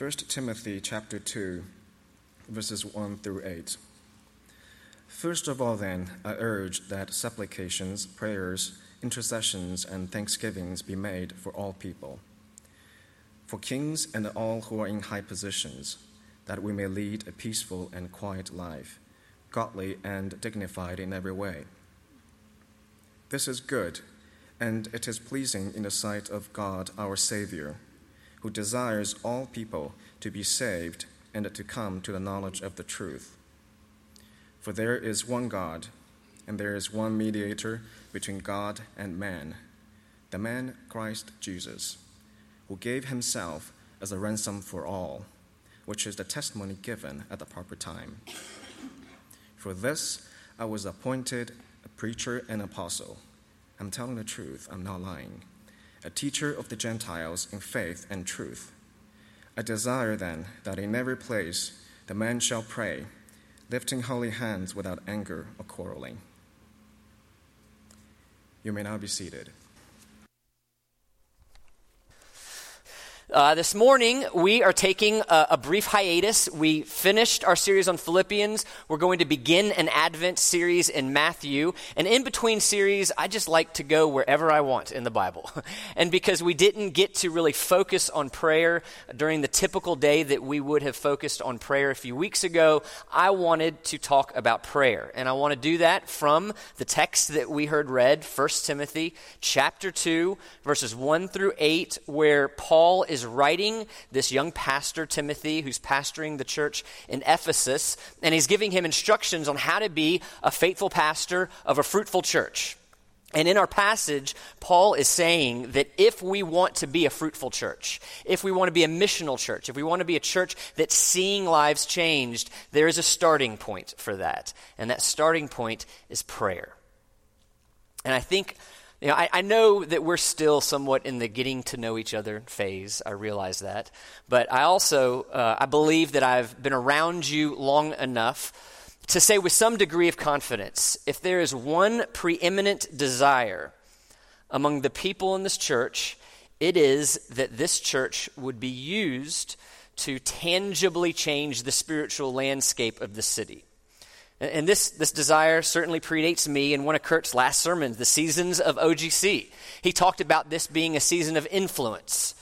1 Timothy chapter 2, verses 1 through 8. First of all, then, I urge that supplications, prayers, intercessions, and thanksgivings be made for all people, for kings and all who are in high positions, that we may lead a peaceful and quiet life, godly and dignified in every way. This is good, and it is pleasing in the sight of God our Savior who desires all people to be saved and to come to the knowledge of the truth. For there is one God, and there is one mediator between God and man, the man Christ Jesus, who gave himself as a ransom for all, which is the testimony given at the proper time. For this I was appointed a preacher and apostle. I'm telling the truth, I'm not lying a teacher of the Gentiles in faith and truth. I desire then that in every place the man shall pray, lifting holy hands without anger or quarreling. You may now be seated. Uh, this morning, we are taking a, a, brief hiatus. We finished our series on Philippians. We're going to begin an Advent series in Matthew. And in between series, I just like to go wherever I want in the Bible. and because we didn't get to really focus on prayer during the typical day that we would have focused on prayer a few weeks ago, I wanted to talk about prayer. And I want to do that from the text that we heard read, 1 Timothy chapter 2, verses 1 through 8, where Paul is is writing this young pastor, Timothy, who's pastoring the church in Ephesus, and he's giving him instructions on how to be a faithful pastor of a fruitful church. And in our passage, Paul is saying that if we want to be a fruitful church, if we want to be a missional church, if we want to be a church that's seeing lives changed, there is a starting point for that. And that starting point is prayer. And I think you know, I, I, know that we're still somewhat in the getting to know each other phase. I realize that, but I also uh, I believe that I've been around you long enough to say with some degree of confidence, if there is one preeminent desire among the people in this church, it is that this church would be used to tangibly change the spiritual landscape of the city. And this, this desire certainly predates me in one of Kurt's last sermons, the seasons of OGC. He talked about this being a season of influence.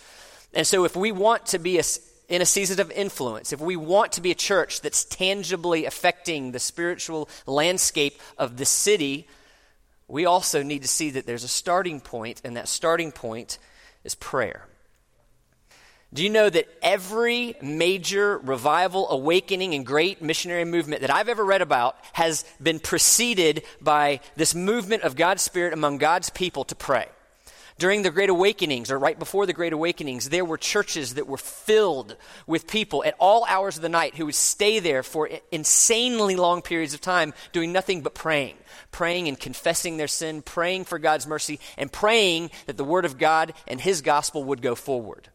And so, if we want to be a, in a season of influence, if we want to be a church that's tangibly affecting the spiritual landscape of the city, we also need to see that there's a starting point, and that starting point is prayer. Do you know that every major revival, awakening, and great missionary movement that I've ever read about has been preceded by this movement of God's Spirit among God's people to pray? During the Great Awakenings, or right before the Great Awakenings, there were churches that were filled with people at all hours of the night who would stay there for insanely long periods of time doing nothing but praying. Praying and confessing their sin, praying for God's mercy, and praying that the Word of God and His gospel would go forward.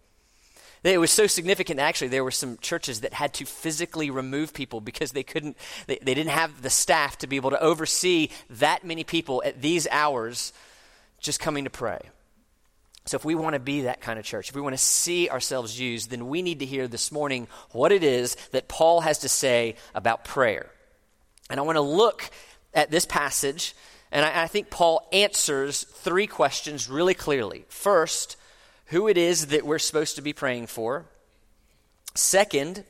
It was so significant, actually, there were some churches that had to physically remove people because they couldn't, they, they didn't have the staff to be able to oversee that many people at these hours just coming to pray. So, if we want to be that kind of church, if we want to see ourselves used, then we need to hear this morning what it is that Paul has to say about prayer. And I want to look at this passage, and I, I think Paul answers three questions really clearly. First, who it is that we're supposed to be praying for. Second,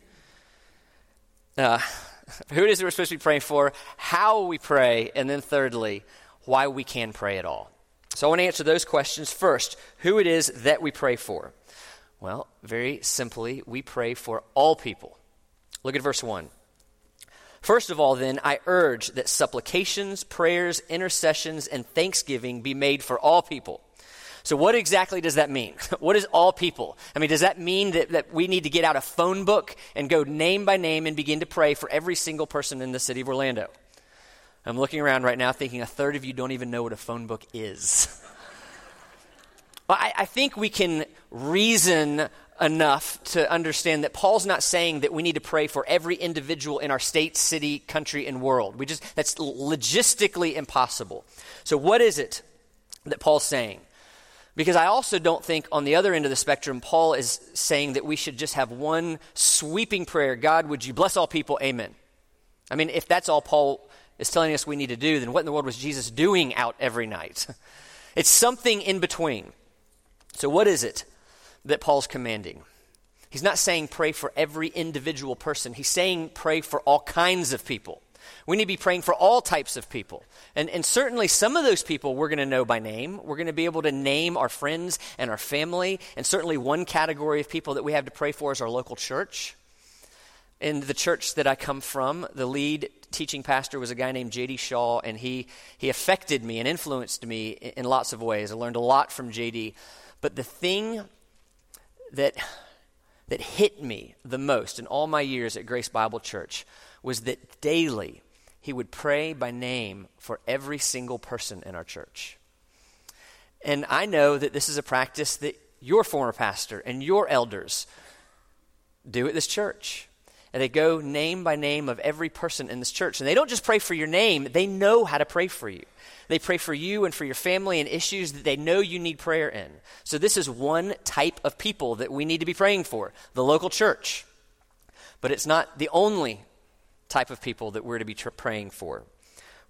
uh, who it is that we're supposed to be praying for, how we pray, and then thirdly, why we can pray at all. So I want to answer those questions first. Who it is that we pray for? Well, very simply, we pray for all people. Look at verse 1. First of all, then, I urge that supplications, prayers, intercessions, and thanksgiving be made for all people so, what exactly does that mean? what is all people? I mean, does that mean that, that we need to get out a phone book and go name by name and begin to pray for every single person in the city of Orlando? I'm looking around right now thinking a third of you don't even know what a phone book is. I, I think we can reason enough to understand that Paul's not saying that we need to pray for every individual in our state, city, country, and world. We just that's logistically impossible. So what is it that Paul's saying? Because I also don't think on the other end of the spectrum, Paul is saying that we should just have one sweeping prayer God, would you bless all people? Amen. I mean, if that's all Paul is telling us we need to do, then what in the world was Jesus doing out every night? It's something in between. So, what is it that Paul's commanding? He's not saying pray for every individual person, he's saying pray for all kinds of people. We need to be praying for all types of people. And, and certainly some of those people we're going to know by name. We're going to be able to name our friends and our family. And certainly one category of people that we have to pray for is our local church. In the church that I come from, the lead teaching pastor was a guy named J.D. Shaw, and he, he affected me and influenced me in, in lots of ways. I learned a lot from J.D. But the thing that, that hit me the most in all my years at Grace Bible Church was that daily he would pray by name for every single person in our church. And I know that this is a practice that your former pastor and your elders do at this church. And they go name by name of every person in this church. And they don't just pray for your name, they know how to pray for you. They pray for you and for your family and issues that they know you need prayer in. So, this is one type of people that we need to be praying for the local church. But it's not the only type of people that we're to be tr- praying for.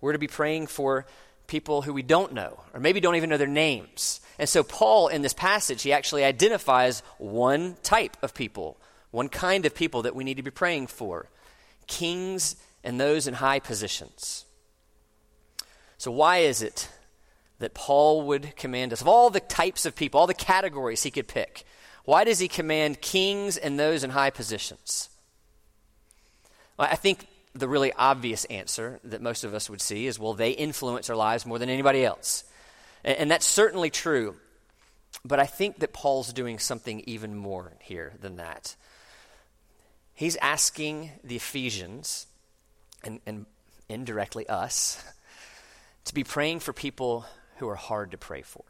We're to be praying for people who we don't know, or maybe don't even know their names. And so, Paul, in this passage, he actually identifies one type of people, one kind of people that we need to be praying for kings and those in high positions. So, why is it that Paul would command us, of all the types of people, all the categories he could pick, why does he command kings and those in high positions? Well, I think the really obvious answer that most of us would see is well, they influence our lives more than anybody else. And, and that's certainly true. But I think that Paul's doing something even more here than that. He's asking the Ephesians, and, and indirectly us, to be praying for people who are hard to pray for.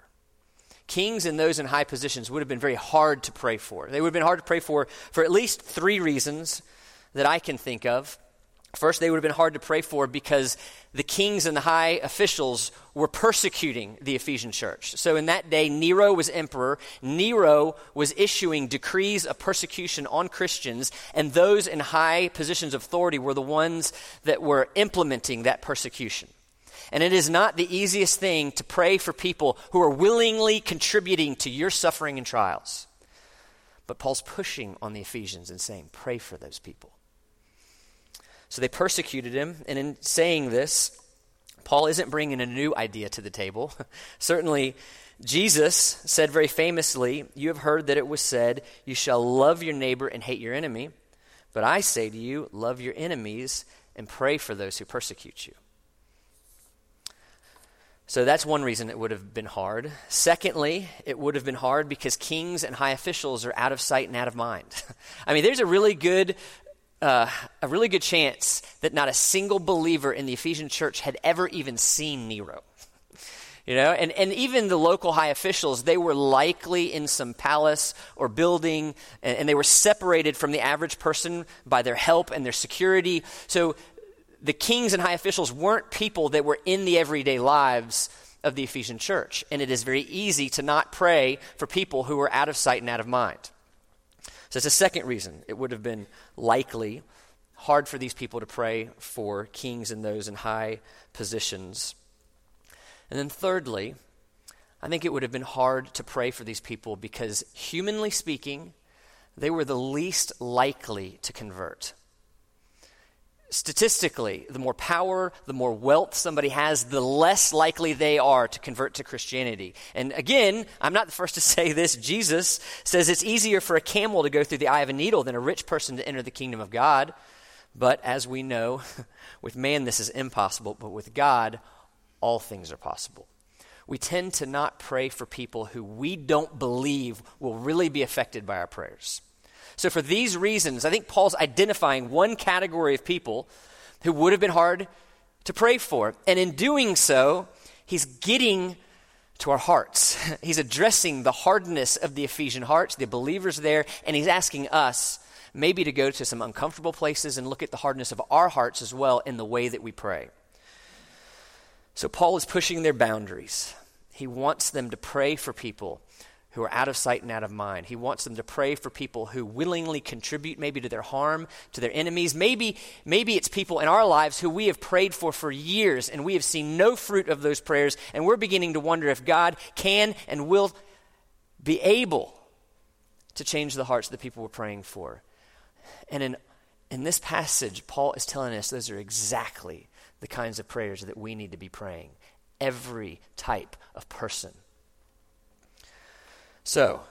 Kings and those in high positions would have been very hard to pray for. They would have been hard to pray for for at least three reasons that I can think of. First, they would have been hard to pray for because the kings and the high officials were persecuting the Ephesian church. So, in that day, Nero was emperor. Nero was issuing decrees of persecution on Christians, and those in high positions of authority were the ones that were implementing that persecution. And it is not the easiest thing to pray for people who are willingly contributing to your suffering and trials. But Paul's pushing on the Ephesians and saying, pray for those people. So they persecuted him. And in saying this, Paul isn't bringing a new idea to the table. Certainly, Jesus said very famously, You have heard that it was said, You shall love your neighbor and hate your enemy. But I say to you, love your enemies and pray for those who persecute you. So that's one reason it would have been hard. Secondly, it would have been hard because kings and high officials are out of sight and out of mind. I mean, there's a really good uh, a really good chance that not a single believer in the Ephesian church had ever even seen Nero. You know, and, and even the local high officials, they were likely in some palace or building, and, and they were separated from the average person by their help and their security. So the kings and high officials weren't people that were in the everyday lives of the Ephesian church. And it is very easy to not pray for people who are out of sight and out of mind. So it's a second reason it would have been likely hard for these people to pray for kings and those in high positions. And then thirdly, I think it would have been hard to pray for these people because, humanly speaking, they were the least likely to convert statistically, the more power, the more wealth somebody has, the less likely they are to convert to Christianity. And again, I'm not the first to say this. Jesus says it's easier for a camel to go through the eye of a needle than a rich person to enter the kingdom of God. But as we know, with man this is impossible, but with God, all things are possible. We tend to not pray for people who we don't believe will really be affected by our prayers. So, for these reasons, I think Paul's identifying one category of people who would have been hard to pray for. And in doing so, he's getting to our hearts. He's addressing the hardness of the Ephesian hearts, the believers there, and he's asking us maybe to go to some uncomfortable places and look at the hardness of our hearts as well in the way that we pray. So, Paul is pushing their boundaries. He wants them to pray for people who are out of sight and out of mind. He wants them to pray for people who willingly contribute maybe to their harm, to their enemies. Maybe, maybe it's people in our lives who we have prayed for for years and we have seen no fruit of those prayers, and we're beginning to wonder if God can and will be able to change the hearts of the people we're praying for. And in, in this passage, Paul is telling us those are exactly the kinds of prayers that we need to be praying. Every type of person. So,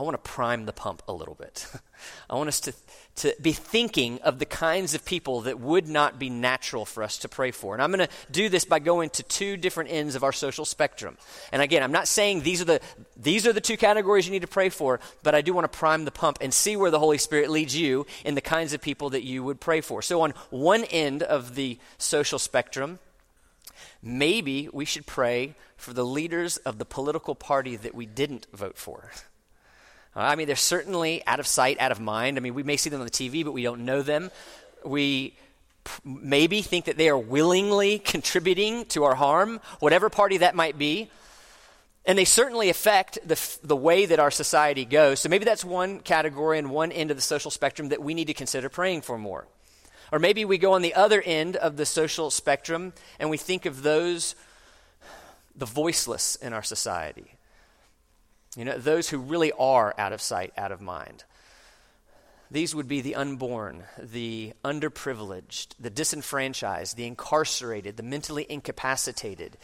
I want to prime the pump a little bit. I want us to, to be thinking of the kinds of people that would not be natural for us to pray for. And I'm going to do this by going to two different ends of our social spectrum. And again, I'm not saying these are the, these are the two categories you need to pray for, but I do want to prime the pump and see where the Holy Spirit leads you in the kinds of people that you would pray for. So, on one end of the social spectrum, maybe we should pray for the leaders of the political party that we didn't vote for. Uh, I mean, they're certainly out of sight, out of mind. I mean, we may see them on the TV, but we don't know them. We maybe think that they are willingly contributing to our harm, whatever party that might be. And they certainly affect the, the way that our society goes. So maybe that's one category and one end of the social spectrum that we need to consider praying for more. Or maybe we go on the other end of the social spectrum and we think of those, the voiceless in our society you know, those who really are out of sight, out of mind. These would be the unborn, the underprivileged, the disenfranchised, the incarcerated, the mentally incapacitated.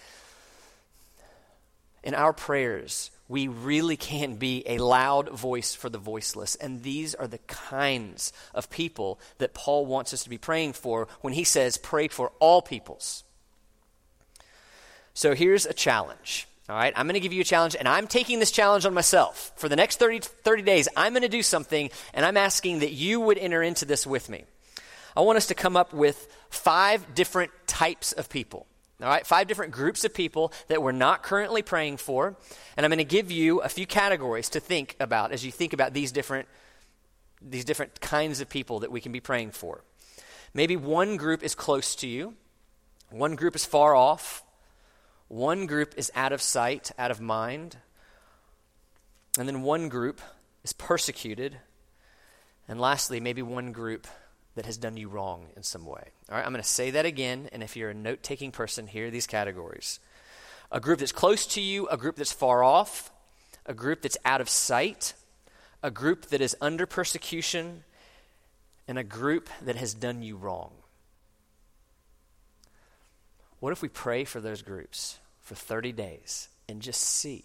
In our prayers, we really can be a loud voice for the voiceless. And these are the kinds of people that Paul wants us to be praying for when he says, pray for all peoples. So here's a challenge. All right, I'm going to give you a challenge, and I'm taking this challenge on myself. For the next 30, 30 days, I'm going to do something, and I'm asking that you would enter into this with me. I want us to come up with five different types of people. All right, five different groups of people that we're not currently praying for. And I'm going to give you a few categories to think about as you think about these different, these different kinds of people that we can be praying for. Maybe one group is close to you, one group is far off, one group is out of sight, out of mind. And then one group is persecuted. And lastly, maybe one group that has done you wrong in some way. All right, I'm going to say that again. And if you're a note taking person, here are these categories a group that's close to you, a group that's far off, a group that's out of sight, a group that is under persecution, and a group that has done you wrong. What if we pray for those groups for 30 days and just see?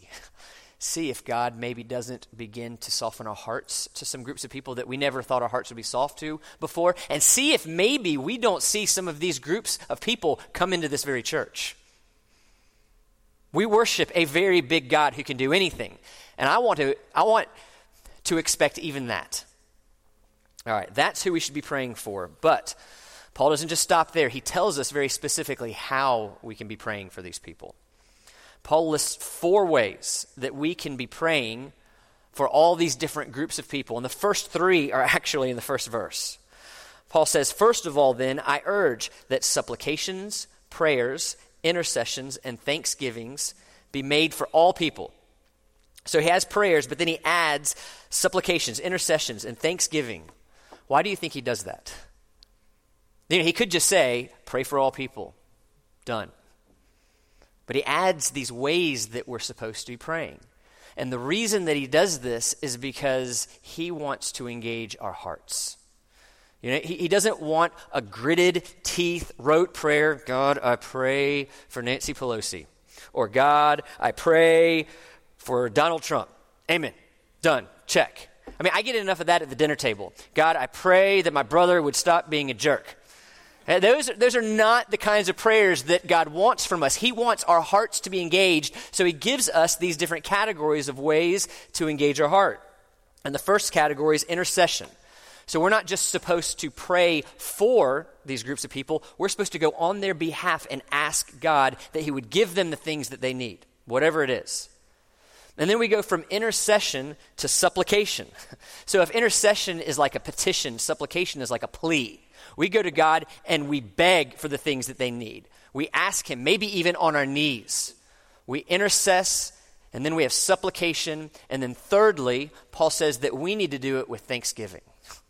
See if God maybe doesn't begin to soften our hearts to some groups of people that we never thought our hearts would be soft to before, and see if maybe we don't see some of these groups of people come into this very church. We worship a very big God who can do anything. And I want to I want to expect even that. All right, that's who we should be praying for. But Paul doesn't just stop there. He tells us very specifically how we can be praying for these people. Paul lists four ways that we can be praying for all these different groups of people. And the first three are actually in the first verse. Paul says, First of all, then, I urge that supplications, prayers, intercessions, and thanksgivings be made for all people. So he has prayers, but then he adds supplications, intercessions, and thanksgiving. Why do you think he does that? You know, he could just say, pray for all people. Done. But he adds these ways that we're supposed to be praying. And the reason that he does this is because he wants to engage our hearts. You know, he, he doesn't want a gritted teeth, rote prayer God, I pray for Nancy Pelosi. Or God, I pray for Donald Trump. Amen. Done. Check. I mean, I get enough of that at the dinner table. God, I pray that my brother would stop being a jerk. Uh, those, those are not the kinds of prayers that God wants from us. He wants our hearts to be engaged, so He gives us these different categories of ways to engage our heart. And the first category is intercession. So we're not just supposed to pray for these groups of people, we're supposed to go on their behalf and ask God that He would give them the things that they need, whatever it is. And then we go from intercession to supplication. So if intercession is like a petition, supplication is like a plea. We go to God and we beg for the things that they need. We ask Him, maybe even on our knees. we intercess, and then we have supplication. And then, thirdly, Paul says that we need to do it with thanksgiving.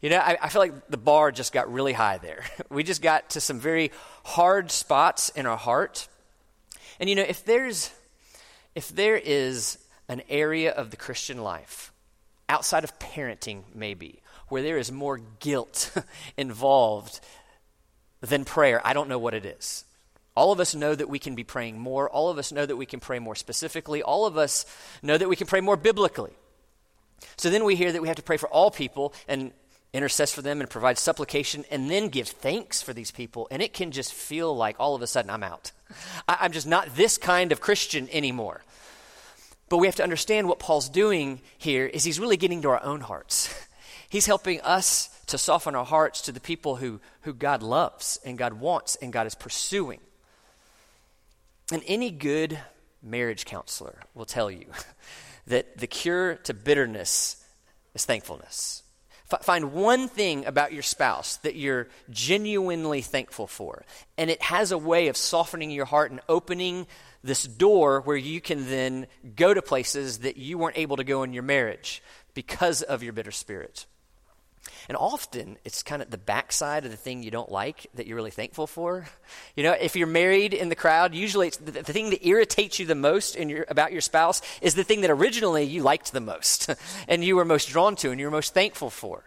You know, I, I, feel like the bar just got really high there. We just got to some very hard spots in our heart. And you know, if there's if there is an area of the Christian life outside of parenting, maybe, where there is more guilt involved than prayer, I don't know what it is. All of us know that we can be praying more. All of us know that we can pray more specifically. All of us know that we can pray more biblically. So then we hear that we have to pray for all people and intercess for them and provide supplication and then give thanks for these people. And it can just feel like all of a sudden I'm out. I, am just not this kind of Christian anymore. But we have to understand what Paul's doing here is he's really getting to our own hearts. He's helping us to soften our hearts to the people who, who God loves and God wants and God is pursuing. And any good marriage counselor will tell you that the cure to bitterness is thankfulness. F- find one thing about your spouse that you're genuinely thankful for, and it has a way of softening your heart and opening this door where you can then go to places that you weren't able to go in your marriage because of your bitter spirit. And often it's kind of the backside of the thing you don't like that you're really thankful for. You know, if you're married in the crowd, usually the, the, thing that irritates you the most in your, about your spouse is the thing that originally you liked the most and you were most drawn to and you were most thankful for.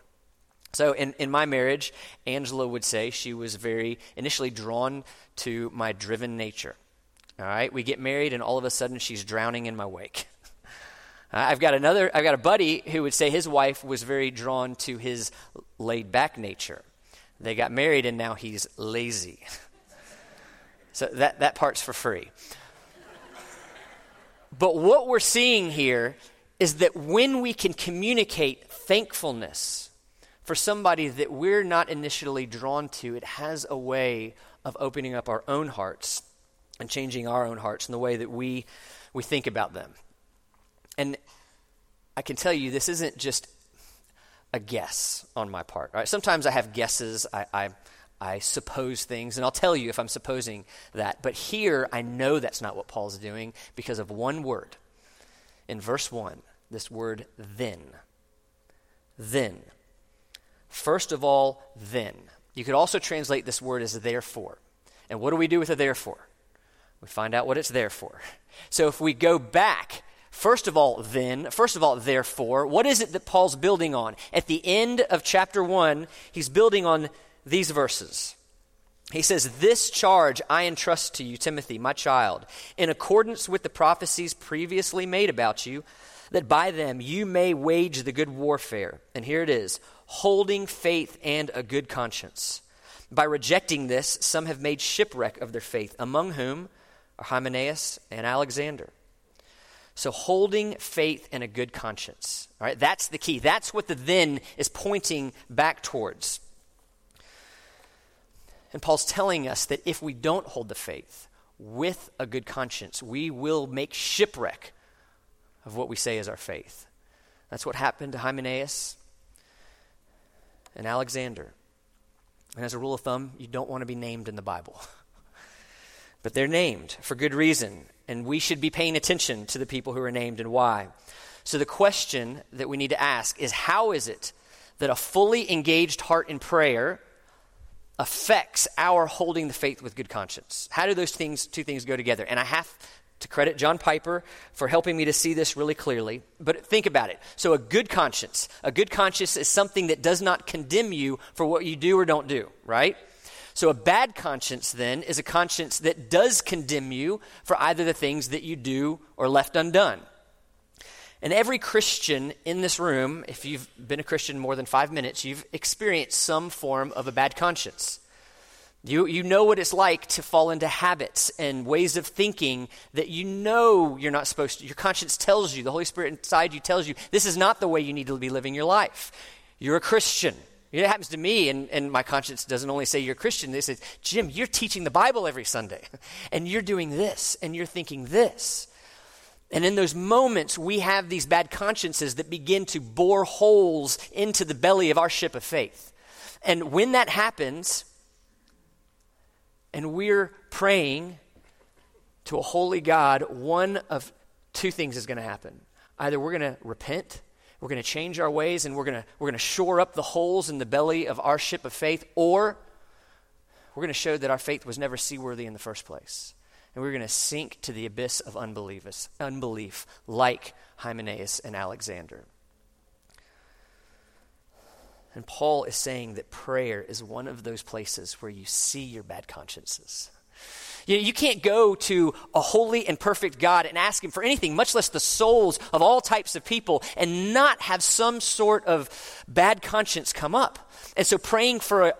So in, in my marriage, Angela would say she was very initially drawn to my driven nature. All right, we get married and all of a sudden she's drowning in my wake. Uh, I've got another, I've got a buddy who would say his wife was very drawn to his laid back nature. They got married and now he's lazy. so that, that part's for free. But what we're seeing here is that when we can communicate thankfulness for somebody that we're not initially drawn to, it has a way of opening up our own hearts and changing our own hearts in the way that we, we think about them. I can tell you, this isn't just a guess on my part. Right? Sometimes I have guesses. I, I, I suppose things, and I'll tell you if I'm supposing that. But here, I know that's not what Paul's doing because of one word. In verse 1, this word then. Then. First of all, then. You could also translate this word as therefore. And what do we do with a therefore? We find out what it's there for. So if we go back First of all, then, first of all, therefore, what is it that Paul's building on? At the end of chapter 1, he's building on these verses. He says, This charge I entrust to you, Timothy, my child, in accordance with the prophecies previously made about you, that by them you may wage the good warfare. And here it is holding faith and a good conscience. By rejecting this, some have made shipwreck of their faith, among whom are Hymenaeus and Alexander. So holding faith and a good conscience. All right, that's the key. That's what the then is pointing back towards. And Paul's telling us that if we don't hold the faith with a good conscience, we will make shipwreck of what we say is our faith. That's what happened to Hymenaeus and Alexander. And as a rule of thumb, you don't want to be named in the Bible. but they're named for good reason and we should be paying attention to the people who are named and why. So, the question that we need to ask is how is it that a fully engaged heart in prayer affects our holding the faith with good conscience? How do those things, two things go together? And I have to credit John Piper for helping me to see this really clearly. But think about it. So, a good conscience, a good conscience is something that does not condemn you for what you do or don't do, right? So, a bad conscience then is a conscience that does condemn you for either the things that you do or left undone. And every Christian in this room, if you've been a Christian more than five minutes, you've experienced some form of a bad conscience. You, you know what it's like to fall into habits and ways of thinking that you know you're not supposed to. Your conscience tells you, the Holy Spirit inside you tells you, this is not the way you need to be living your life. You're a Christian. It happens to me, and, and my conscience doesn't only say you're Christian, they say, Jim, you're teaching the Bible every Sunday, and you're doing this, and you're thinking this. And in those moments, we have these bad consciences that begin to bore holes into the belly of our ship of faith. And when that happens, and we're praying to a holy God, one of two things is going to happen. Either we're going to repent, we're going to change our ways, and we're going to, we're going to shore up the holes in the belly of our ship of faith, or we're going to show that our faith was never seaworthy in the first place. And we're going to sink to the abyss of unbelief, like Hymenaeus and Alexander. And Paul is saying that prayer is one of those places where you see your bad consciences. You, you can't go to a holy and perfect God and ask Him for anything, much less the souls of all types of people, and not have some sort of bad conscience come up. And so praying for a,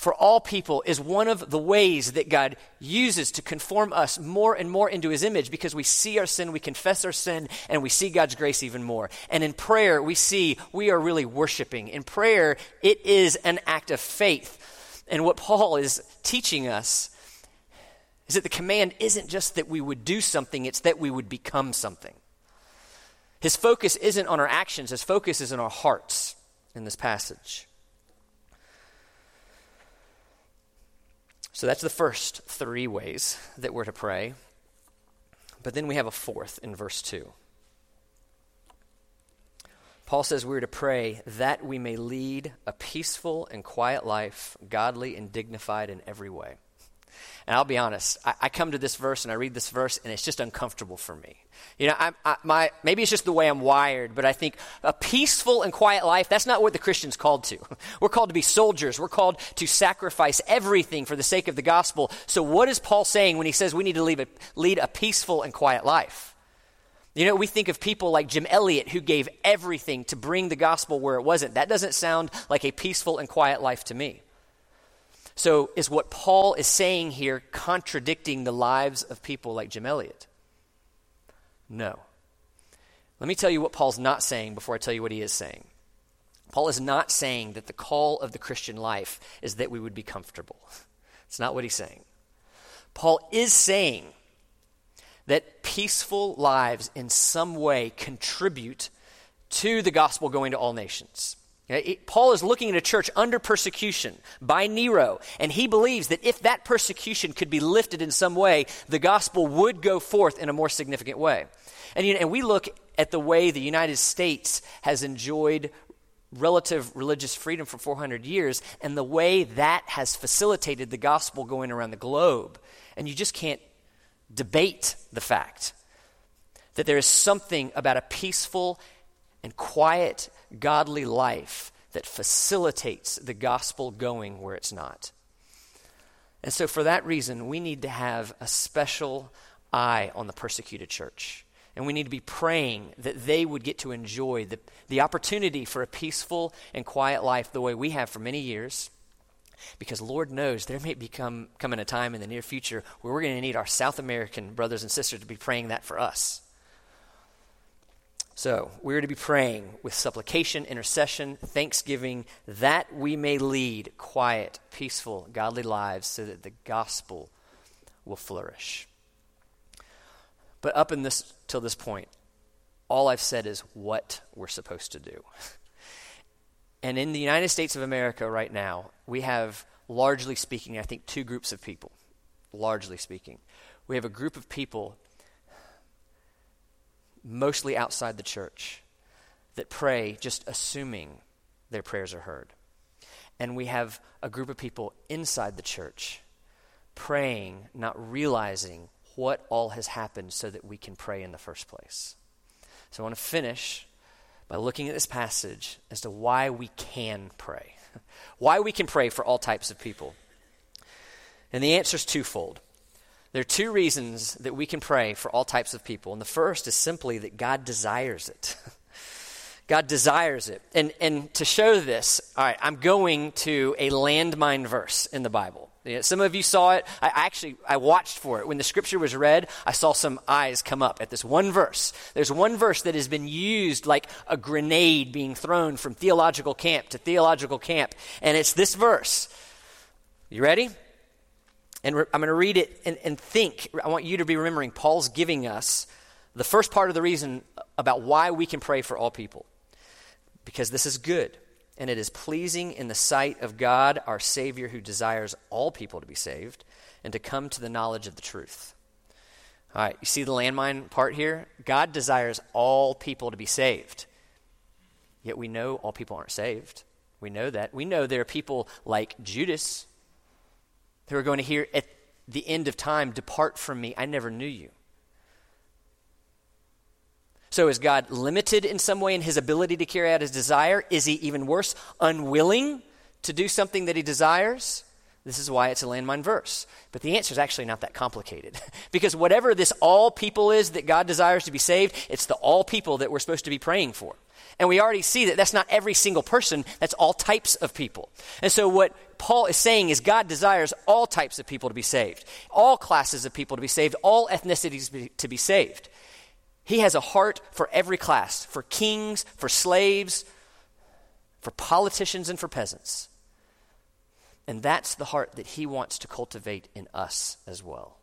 for all people is one of the ways that God uses to conform us more and more into his image because we see our sin, we confess our sin, and we see God's grace even more. And in prayer, we see we are really worshiping. In prayer, it is an act of faith. And what Paul is teaching us is that the command isn't just that we would do something, it's that we would become something. His focus isn't on our actions, his focus is on our hearts in this passage. So that's the first three ways that we're to pray. But then we have a fourth in verse 2. Paul says we're to pray that we may lead a peaceful and quiet life, godly and dignified in every way. And I'll be honest, I, I, come to this verse and I read this verse and it's just uncomfortable for me. You know, I, I, my, maybe it's just the way I'm wired, but I think a peaceful and quiet life, that's not what the Christian's called to. We're called to be soldiers. We're called to sacrifice everything for the sake of the gospel. So, what is Paul saying when he says we need to a, lead a peaceful and quiet life? You know, we think of people like Jim Elliot who gave everything to bring the gospel where it wasn't. That doesn't sound like a peaceful and quiet life to me. So, is what Paul is saying here contradicting the lives of people like Jim Elliot? No. Let me tell you what Paul's not saying before I tell you what he is saying. Paul is not saying that the call of the Christian life is that we would be comfortable. It's not what he's saying. Paul is saying that peaceful lives in some way contribute to the gospel going to all nations. Paul is looking at a church under persecution by Nero, and he believes that if that persecution could be lifted in some way, the gospel would go forth in a more significant way. And, you know, and we look at the way the United States has enjoyed relative religious freedom for 400 years and the way that has facilitated the gospel going around the globe. And you just can't debate the fact that there is something about a peaceful and quiet, godly life that facilitates the gospel going where it's not. And so, for that reason, we need to have a special eye on the persecuted church. And we need to be praying that they would get to enjoy the, the opportunity for a peaceful and quiet life the way we have for many years. Because Lord knows there may become coming a time in the near future where we're going to need our South American brothers and sisters to be praying that for us. So, we're to be praying with supplication, intercession, thanksgiving, that we may lead quiet, peaceful, godly lives so that the gospel will flourish. But up in this till this point, all I've said is what we're supposed to do. And in the United States of America right now, we have largely speaking, I think two groups of people. Largely speaking. We have a group of people mostly outside the church, that pray just assuming their prayers are heard. And we have a group of people inside the church praying, not realizing what all has happened so that we can pray in the first place. So I want to finish by looking at this passage as to why we can pray, why we can pray for all types of people. And the answer is twofold. There are two reasons that we can pray for all types of people. And the first is simply that God desires it. God desires it. And, and to show this, all right, I'm going to a landmine verse in the Bible. some of you saw it. I actually I watched for it. When the scripture was read, I saw some eyes come up at this one verse. There's one verse that has been used like a grenade being thrown from theological camp to theological camp, and it's this verse. You ready? And re- I'm going to read it and, and think. I want you to be remembering Paul's giving us the first part of the reason about why we can pray for all people. Because this is good, and it is pleasing in the sight of God, our Savior, who desires all people to be saved and to come to the knowledge of the truth. All right, you see the landmine part here? God desires all people to be saved. Yet we know all people aren't saved. We know that. We know there are people like Judas who are going to hear at the end of time, Depart from me, I never knew you. So is God limited in some way in his ability to carry out his desire? Is he even worse, unwilling to do something that he desires? This is why it's a landmine verse. But the answer is actually not that complicated. because whatever this all people is that God desires to be saved, it's the all people that we're supposed to be praying for. And we already see that that's not every single person, that's all types of people. And so what Paul is saying is God desires all types of people to be saved, all classes of people to be saved, all ethnicities to be saved. He has a heart for every class for kings, for slaves, for politicians, and for peasants. And that's the heart that he wants to cultivate in us as well.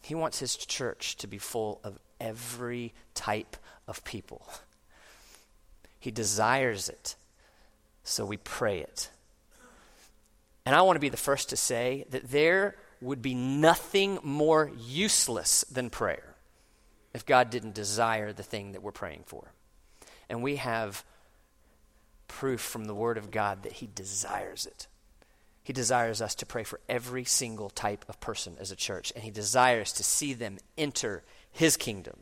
He wants his church to be full of every type of people. He desires it, so we pray it. And I want to be the first to say that there would be nothing more useless than prayer if God didn't desire the thing that we're praying for. And we have proof from the Word of God that He desires it. He desires us to pray for every single type of person as a church, and He desires to see them enter His kingdom.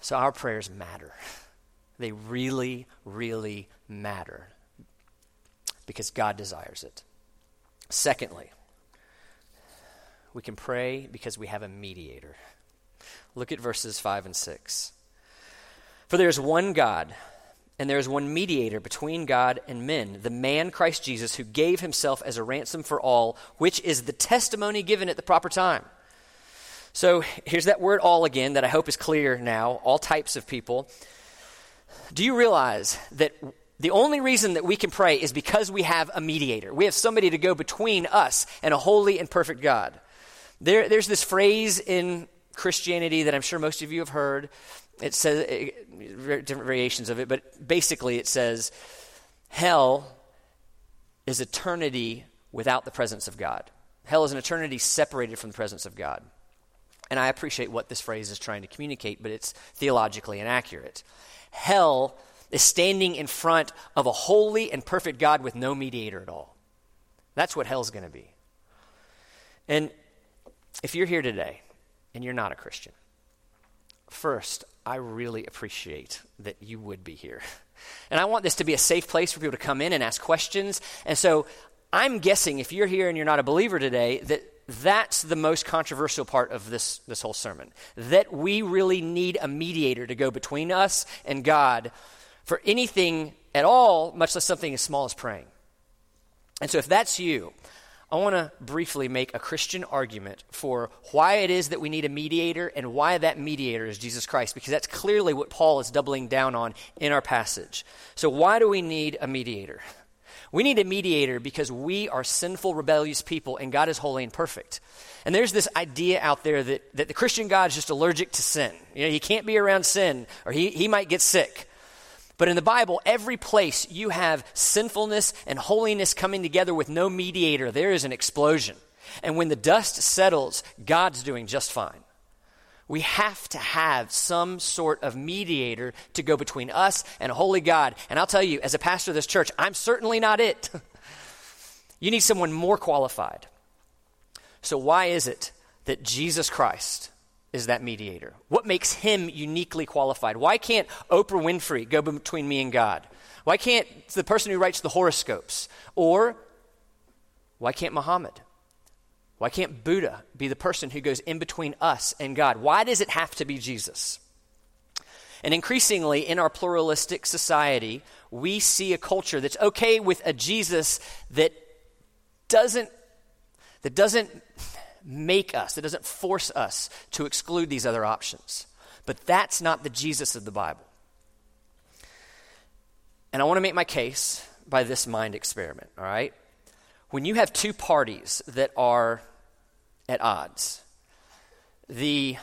So our prayers matter. They really, really matter because God desires it. Secondly, we can pray because we have a mediator. Look at verses 5 and 6. For there is one God, and there is one mediator between God and men, the man Christ Jesus, who gave himself as a ransom for all, which is the testimony given at the proper time. So here's that word all again that I hope is clear now all types of people. Do you realize that the only reason that we can pray is because we have a mediator? We have somebody to go between us and a holy and perfect God. There, there's this phrase in Christianity that I'm sure most of you have heard. It says it, different variations of it, but basically it says, Hell is eternity without the presence of God. Hell is an eternity separated from the presence of God. And I appreciate what this phrase is trying to communicate, but it's theologically inaccurate. Hell is standing in front of a holy and perfect God with no mediator at all. That's what hell's going to be. And if you're here today and you're not a Christian, first, I really appreciate that you would be here. And I want this to be a safe place for people to come in and ask questions. And so I'm guessing if you're here and you're not a believer today, that that's the most controversial part of this, this whole sermon. That we really need a mediator to go between us and God for anything at all, much less something as small as praying. And so, if that's you, I want to briefly make a Christian argument for why it is that we need a mediator and why that mediator is Jesus Christ, because that's clearly what Paul is doubling down on in our passage. So, why do we need a mediator? We need a mediator because we are sinful, rebellious people, and God is holy and perfect. And there's this idea out there that, that the Christian God is just allergic to sin. You know, he can't be around sin, or he, he might get sick. But in the Bible, every place you have sinfulness and holiness coming together with no mediator, there is an explosion. And when the dust settles, God's doing just fine. We have to have some sort of mediator to go between us and a holy God. And I'll tell you, as a pastor of this church, I'm certainly not it. you need someone more qualified. So, why is it that Jesus Christ is that mediator? What makes him uniquely qualified? Why can't Oprah Winfrey go between me and God? Why can't the person who writes the horoscopes? Or why can't Muhammad? Why can't Buddha be the person who goes in between us and God? Why does it have to be Jesus? And increasingly, in our pluralistic society, we see a culture that's okay with a Jesus that doesn't, that doesn't make us, it doesn't force us to exclude these other options. But that's not the Jesus of the Bible. And I want to make my case by this mind experiment, all right? When you have two parties that are at odds. The,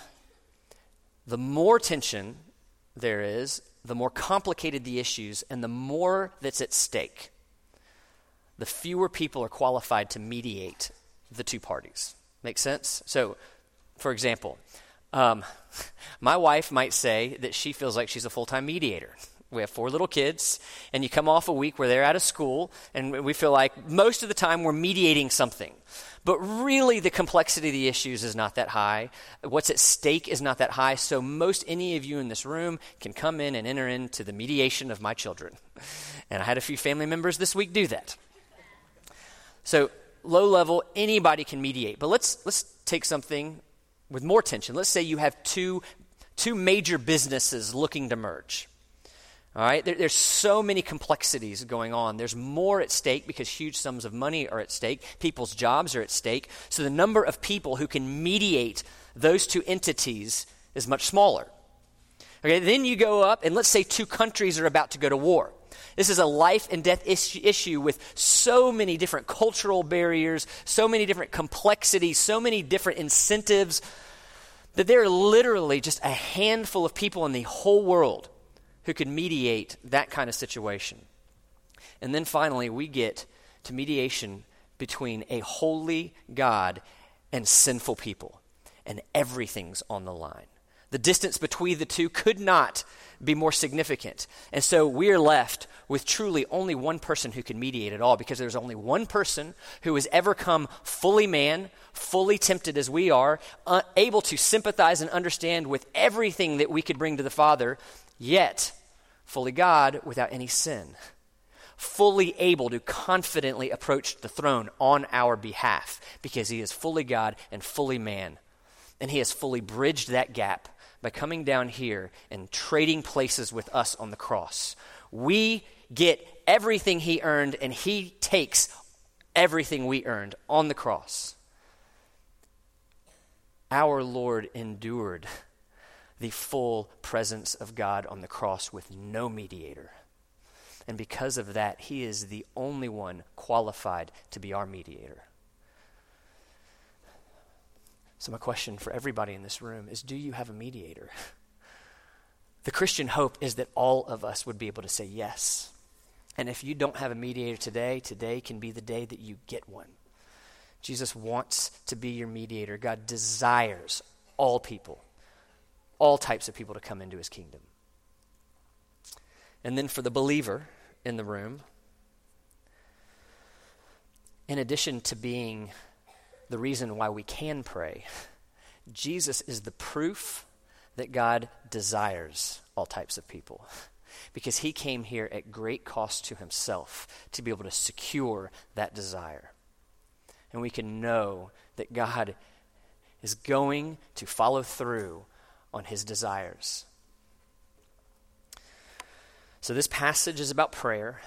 the more tension there is, the more complicated the issues, and the more that's at stake, the fewer people are qualified to mediate the two parties. Make sense? So, for example, um, my wife might say that she feels like she's a full time mediator. We have four little kids, and you come off a week where they're out of school, and we feel like most of the time we're mediating something. But really, the complexity of the issues is not that high. What's at stake is not that high. So, most any of you in this room can come in and enter into the mediation of my children. And I had a few family members this week do that. So, low level, anybody can mediate. But let's, let's take something with more tension. Let's say you have two, two major businesses looking to merge. All right, there, there's so many complexities going on. There's more at stake because huge sums of money are at stake. People's jobs are at stake. So the number of people who can mediate those two entities is much smaller. Okay, then you go up, and let's say two countries are about to go to war. This is a life and death issue with so many different cultural barriers, so many different complexities, so many different incentives that there are literally just a handful of people in the whole world who could mediate that kind of situation. And then finally, we get to mediation between a holy God and sinful people, and everything's on the line. The distance between the two could not be more significant. And so we are left with truly only one person who can mediate at all because there's only one person who has ever come fully man, fully tempted as we are, uh, able to sympathize and understand with everything that we could bring to the Father, yet fully God without any sin, fully able to confidently approach the throne on our behalf because he is fully God and fully man. And he has fully bridged that gap by coming down here and trading places with us on the cross. We get everything he earned, and he takes everything we earned on the cross. Our Lord endured the full presence of God on the cross with no mediator. And because of that, he is the only one qualified to be our mediator. So, my question for everybody in this room is Do you have a mediator? The Christian hope is that all of us would be able to say yes. And if you don't have a mediator today, today can be the day that you get one. Jesus wants to be your mediator. God desires all people all types of people to come into his kingdom. And then for the believer in the room, in addition to being the reason why we can pray, Jesus is the proof that God desires all types of people. Because he came here at great cost to himself to be able to secure that desire. And we can know that God is going to follow through on his desires. So, this passage is about prayer.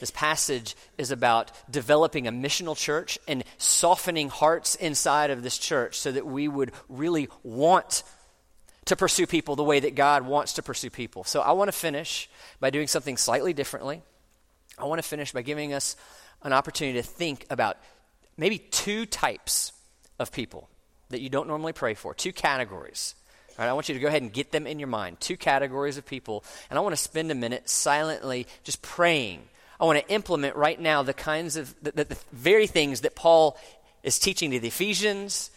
This passage is about developing a missional church and softening hearts inside of this church so that we would really want to pursue people the way that God wants to pursue people. So, I want to finish by doing something slightly differently. I want to finish by giving us an opportunity to think about maybe two types of people that you don't normally pray for. Two categories. All right, I want you to go ahead and get them in your mind. Two categories of people. And I want to spend a minute silently just praying. I want to implement right now the kinds of, the, the, the very things that Paul is teaching to the Ephesians,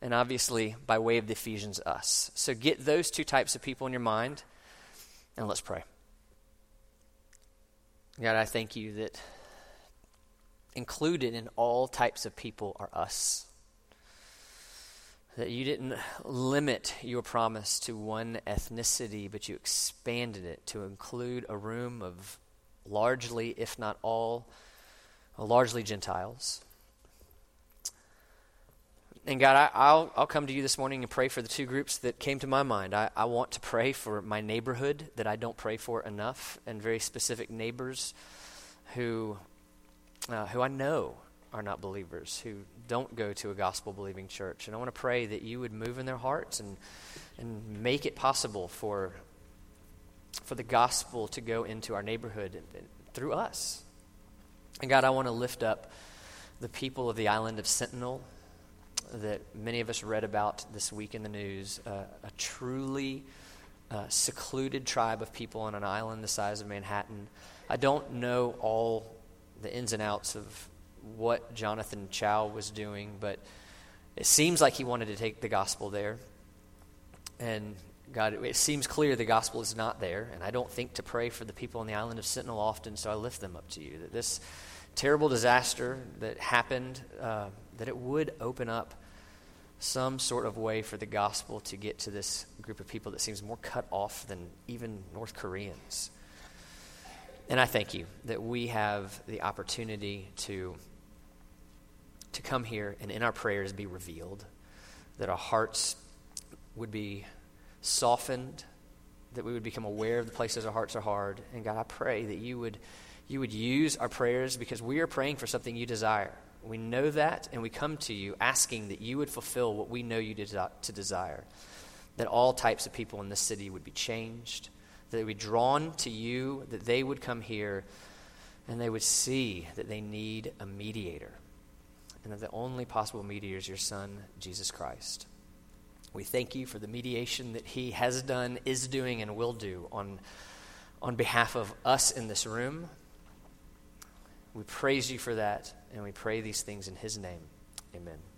and obviously by way of the Ephesians, us. So get those two types of people in your mind, and let's pray. God, I thank you that included in all types of people are us that you didn't limit your promise to one ethnicity, but you expanded it to include a room of largely, if not all, largely Gentiles. And God, I, will I'll come to you this morning and pray for the two groups that came to my mind. I, I want to pray for my neighborhood that I don't pray for enough, and very specific neighbors who, uh, who I know are not believers, who don't go to a gospel believing church. And I want to pray that you would move in their hearts and, and make it possible for, for the gospel to go into our neighborhood through us. And God, I want to lift up the people of the island of Sentinel that many of us read about this week in the news. Uh, a truly uh, secluded tribe of people on an island the size of Manhattan. I don't know all the ins and outs of what Jonathan Chau was doing, but it seems like he wanted to take the gospel there. And God, it seems clear the gospel is not there, and I don't think to pray for the people on the island of Sentinel often, so I lift them up to you. That this terrible disaster that happened, uh, that it would open up some sort of way for the gospel to get to this group of people that seems more cut off than even North Koreans. And I thank you that we have the opportunity to, to come here and in our prayers be revealed, that our hearts would be softened, that we would become aware of the places our hearts are hard. And God, I pray that you would, you would use our prayers because we are praying for something you desire. We know that, and we come to you asking that you would fulfill what we know you to desire. That all types of people in this city would be changed, that they would be drawn to you, that they would come here, and they would see that they need a mediator, and that the only possible mediator is your Son, Jesus Christ. We thank you for the mediation that he has done, is doing, and will do on, on behalf of us in this room. We praise you for that, and we pray these things in his name. Amen.